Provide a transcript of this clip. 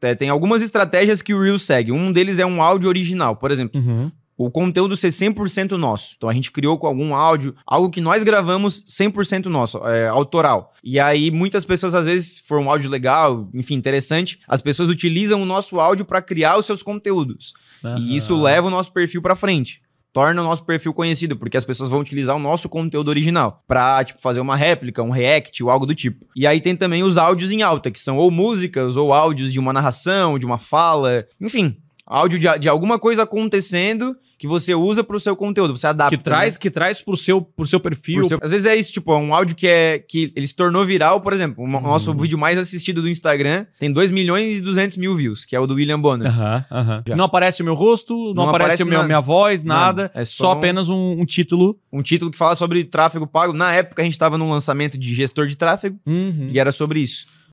é, tem algumas estratégias que o Reels segue. Um deles é um áudio original, por exemplo. Uhum. O conteúdo ser 100% nosso. Então a gente criou com algum áudio, algo que nós gravamos 100% nosso, é, autoral. E aí muitas pessoas, às vezes, se for um áudio legal, enfim, interessante, as pessoas utilizam o nosso áudio para criar os seus conteúdos. E isso leva o nosso perfil para frente. Torna o nosso perfil conhecido, porque as pessoas vão utilizar o nosso conteúdo original pra, tipo, fazer uma réplica, um react ou algo do tipo. E aí tem também os áudios em alta, que são ou músicas ou áudios de uma narração, de uma fala, enfim, áudio de, de alguma coisa acontecendo que você usa pro seu conteúdo, você adapta. Que traz, que traz pro seu, pro seu né? perfil. Por seu- Às vezes é isso, tipo, é um áudio que é que ele se tornou viral, por exemplo, o Uhum. nosso vídeo mais assistido do Instagram tem 2 milhões e 200 mil views, que é o do William Bonner. Aham, aham. Já. Não aparece o meu rosto, não, Não aparece, aparece o nada. minha voz, nada. Nada. É só, só um- apenas um, um título. um título que fala sobre tráfego pago. Na época a gente estava num lançamento de gestor de tráfego Uhum. e era sobre isso.